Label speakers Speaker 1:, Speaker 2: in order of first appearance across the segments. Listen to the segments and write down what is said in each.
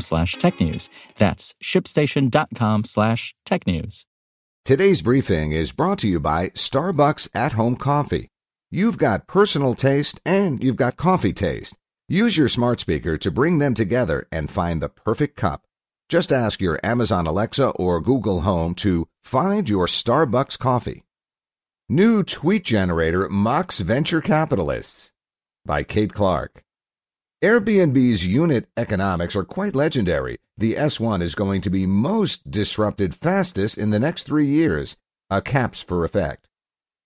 Speaker 1: slash technews. That's shipstation.com slash tech news.
Speaker 2: Today's briefing is brought to you by Starbucks at Home Coffee. You've got personal taste and you've got coffee taste. Use your smart speaker to bring them together and find the perfect cup. Just ask your Amazon Alexa or Google Home to find your Starbucks coffee. New tweet generator mocks venture capitalists by Kate Clark. Airbnb's unit economics are quite legendary. The S1 is going to be most disrupted fastest in the next three years. A caps for effect.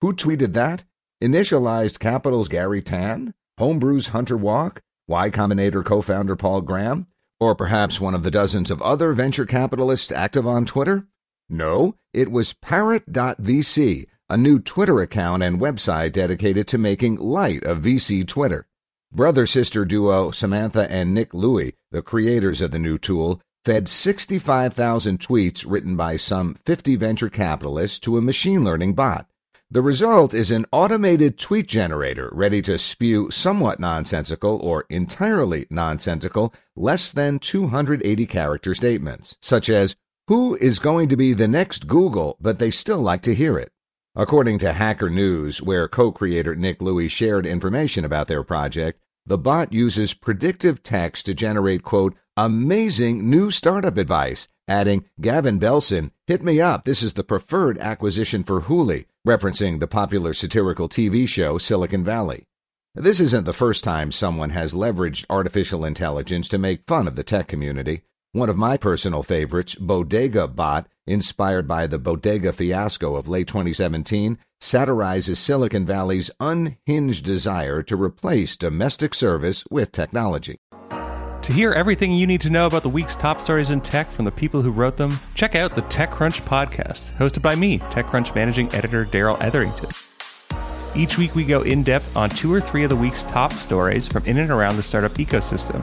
Speaker 2: Who tweeted that? Initialized Capital's Garry Tan? Homebrew's Hunter Walk? Y Combinator co founder Paul Graham? Or perhaps one of the dozens of other venture capitalists active on Twitter? No, it was Parrot.vc, a new Twitter account and website dedicated to making light of VC Twitter. Brother sister duo Samantha and Nick Louie, the creators of the new tool, fed 65,000 tweets written by some 50 venture capitalists to a machine learning bot. The result is an automated tweet generator ready to spew somewhat nonsensical or entirely nonsensical, less than 280 character statements, such as, Who is going to be the next Google, but they still like to hear it? According to Hacker News, where co-creator Nick Louie shared information about their project, the bot uses predictive text to generate, quote, amazing new startup advice, adding, Gavin Belson, hit me up. This is the preferred acquisition for Hooli, referencing the popular satirical TV show Silicon Valley. This isn't the first time someone has leveraged artificial intelligence to make fun of the tech community. One of my personal favorites, Bodega Bot, inspired by the bodega fiasco of late 2017, satirizes Silicon Valley's unhinged desire to replace domestic service with technology.
Speaker 3: To hear everything you need to know about the week's top stories in tech from the people who wrote them, check out the TechCrunch podcast, hosted by me, TechCrunch managing editor Darrell Etherington. Each week, we go in depth on two or three of the week's top stories from in and around the startup ecosystem